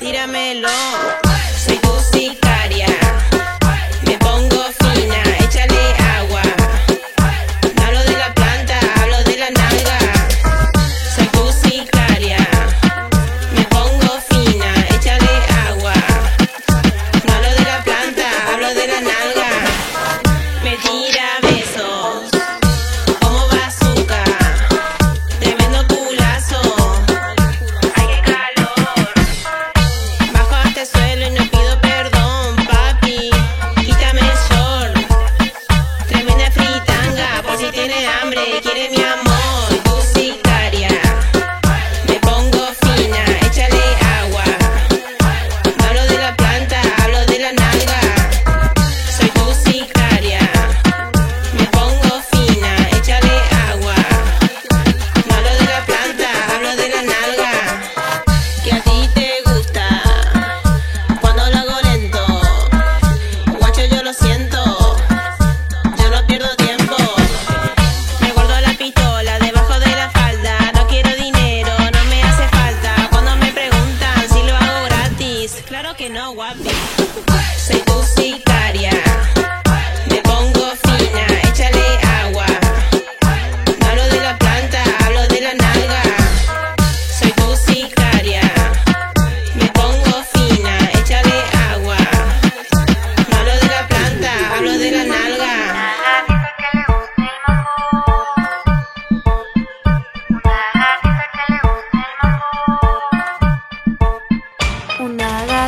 tíramelo. Soy tu sicaria.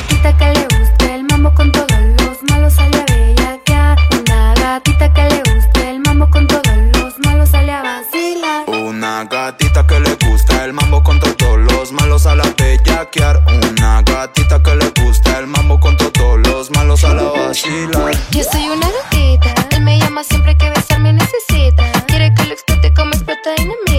Una gatita que le guste el mambo con todos los malos sale a bellaquear. Una gatita que le guste el mambo con todos los malos sale a vacilar. Una gatita que le gusta el mambo con todos los malos sale a bellaquear. Una gatita que le gusta el mambo con todos los malos sale a vacilar. Yo soy una gatita, él me llama siempre que besarme necesita. Quiere que lo explote como explota dinamita.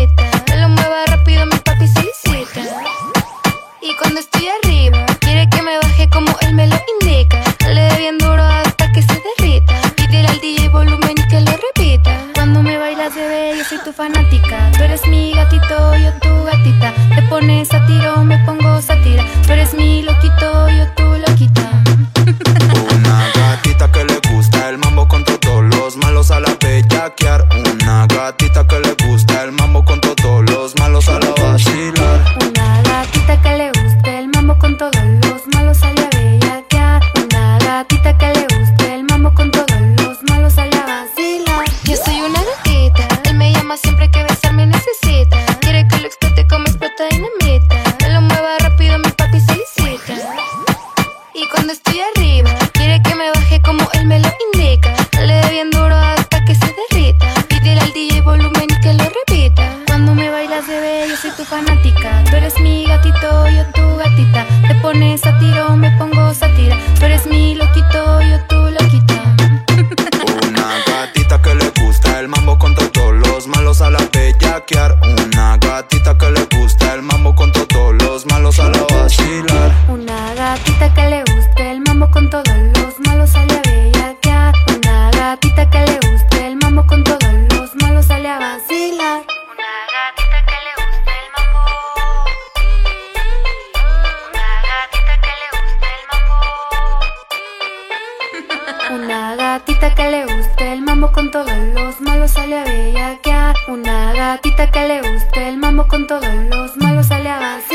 gatita que le guste el mambo con todos los malos sale a bellaquear. Una gatita que le guste el mambo con todos los malos sale a vacilar. Una gatita que le guste el mambo. Una gatita que le guste el mambo. Una gatita que le guste el mambo con todos los malos sale a bellaquear. Una gatita que le guste el mambo con todos los malos sale a vacilar.